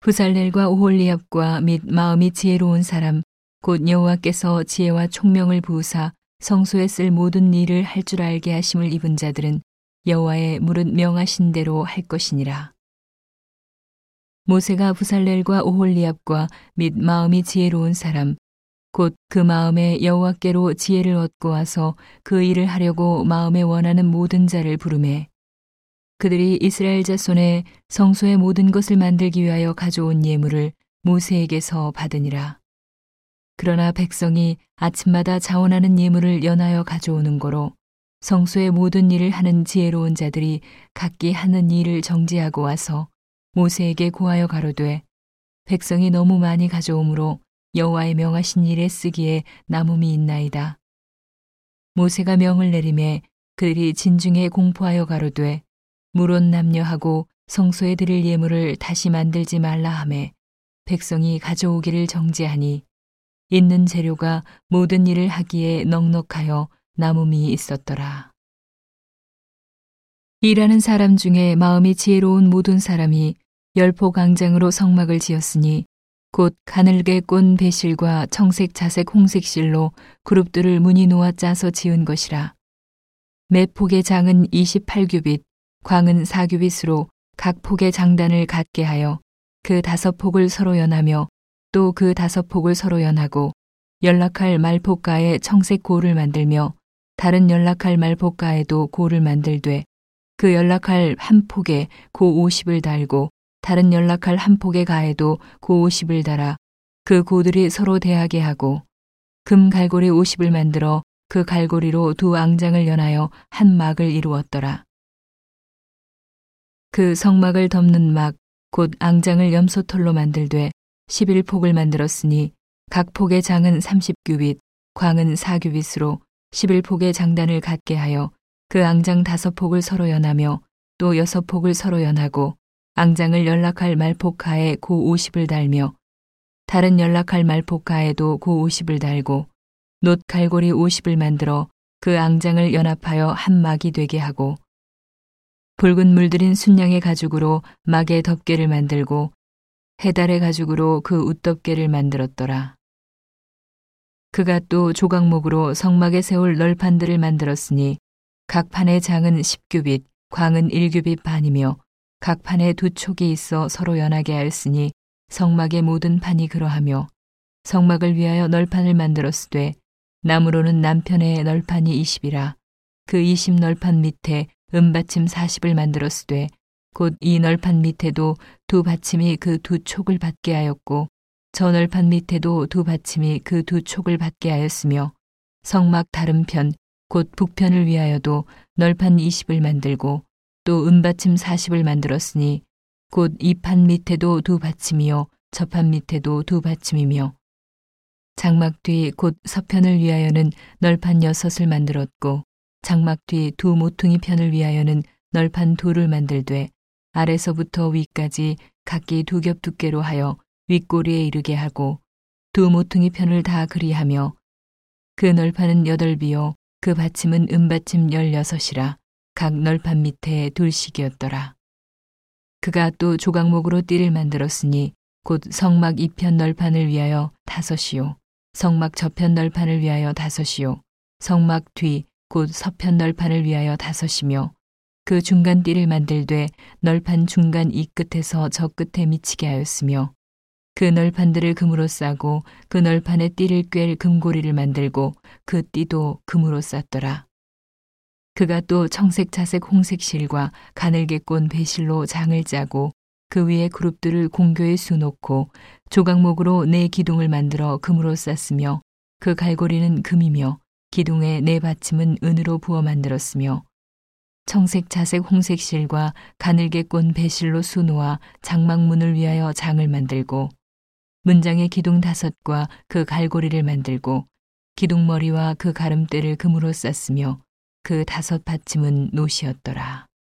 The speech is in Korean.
부살렐과 오홀리압과 및 마음이 지혜로운 사람 곧 여호와께서 지혜와 총명을 부으사 성소에 쓸 모든 일을 할 줄 알게 하심을 입은 자들은 여호와의 무릇 명하신 대로 할 것이니라. 모세가 부살렐과 오홀리압과 및 마음이 지혜로운 사람 곧 그 마음에 여호와께로 지혜를 얻고 와서 그 일을 하려고 마음에 원하는 모든 자를 부르매 그들이 이스라엘 자손의 성소의 모든 것을 만들기 위하여 가져온 예물을 모세에게서 받으니라. 그러나 백성이 아침마다 자원하는 예물을 연하여 가져오는 거로 성소의 모든 일을 하는 지혜로운 자들이 각기 하는 일을 정지하고 와서 모세에게 고하여 가로되 백성이 너무 많이 가져오므로 여호와의 명하신 일에 쓰기에 남음이 있나이다. 모세가 명을 내림에 그들이 진중에 공포하여 가로되 물론 남녀하고 성소에 드릴 예물을 다시 만들지 말라 하매 백성이 가져오기를 정지하니 있는 재료가 모든 일을 하기에 넉넉하여 남음이 있었더라. 일하는 사람 중에 마음이 지혜로운 모든 사람이 열포 강장으로 성막을 지었으니 곧 가늘게 꼰 배실과 청색 자색 홍색 실로 그룹들을 무늬 놓아 짜서 지은 것이라. 매 폭의 장은 28규빗, 광은 4규빗으로 각 폭의 장단을 갖게 하여 그 다섯 폭을 서로 연하며 또 그 다섯 폭을 서로 연하고 연락할 말폭가에 청색 고를 만들며 다른 연락할 말폭가에도 고를 만들되 그 연락할 한 폭에 고 50을 달고 다른 연락할 한 폭의 가에도 고 50을 달아 그 고들이 서로 대하게 하고 금 갈고리 50을 만들어 그 갈고리로 두 앙장을 연하여 한 막을 이루었더라. 그 성막을 덮는 막, 곧 앙장을 염소털로 만들되 11폭을 만들었으니 각 폭의 장은 30규빗, 광은 4규빗으로 11폭의 장단을 갖게 하여 그 앙장 다섯 폭을 서로 연하며 또 여섯 폭을 서로 연하고 앙장을 연락할 말폭가에 고 50을 달며 다른 연락할 말폭가에도 고 50을 달고 놋 갈고리 50을 만들어 그 앙장을 연합하여 한 막이 되게 하고 붉은 물들인 순양의 가죽으로 막의 덮개를 만들고 해달의 가죽으로 그 웃덮개를 만들었더라. 그가 또 조각목으로 성막에 세울 널판들을 만들었으니 각 판의 장은 10규빗, 광은 1규빗 반이며 각 판에 두 촉이 있어 서로 연하게 하였으니 성막의 모든 판이 그러하며 성막을 위하여 널판을 만들었으되 나무로는 남편의 널판이 20이라 그 20 널판 밑에 은받침 40을 만들었으되 곧 이 널판 밑에도 두 받침이 그 두 촉을 받게 하였고 저 널판 밑에도 두 받침이 그 두 촉을 받게 하였으며 성막 다른 편 곧 북편을 위하여도 널판 20을 만들고 또 은받침 40을 만들었으니 곧 이 판 밑에도 두 받침이요 저 판 밑에도 두 받침이며 장막 뒤 곧 서편을 위하여는 널판 여섯을 만들었고 장막 뒤 두 모퉁이 편을 위하여는 널판 둘을 만들되 아래서부터 위까지 각기 두 겹 두께로 하여 윗꼬리에 이르게 하고 두 모퉁이 편을 다 그리하며 그 널판은 여덟 비요 그 받침은 은받침 열여섯이라 각 널판 밑에 둘씩이었더라. 그가 또 조각목으로 띠를 만들었으니 곧 성막 이편 널판을 위하여 다섯이요 성막 저편 널판을 위하여 다섯이요 성막 뒤 곧 서편 널판을 위하여 다섯이며 그 중간 띠를 만들되 널판 중간 이 끝에서 저 끝에 미치게 하였으며 그 널판들을 금으로 싸고 그 널판에 띠를 꿰 금고리를 만들고 그 띠도 금으로 쌌더라. 그가 또 청색, 자색, 홍색 실과 가늘게 꼰 배실로 장을 짜고 그 위에 그룹들을 공교에 수놓고 조각목으로 네 기둥을 만들어 금으로 쌌으며 그 갈고리는 금이며 기둥의 네 받침은 은으로 부어 만들었으며 청색, 자색, 홍색 실과 가늘게 꼰 배실로 수놓아 장막문을 위하여 장을 만들고 문장의 기둥 다섯과 그 갈고리를 만들고 기둥머리와 그 가름대를 금으로 쌌으며 그 다섯 받침은 노시였더라.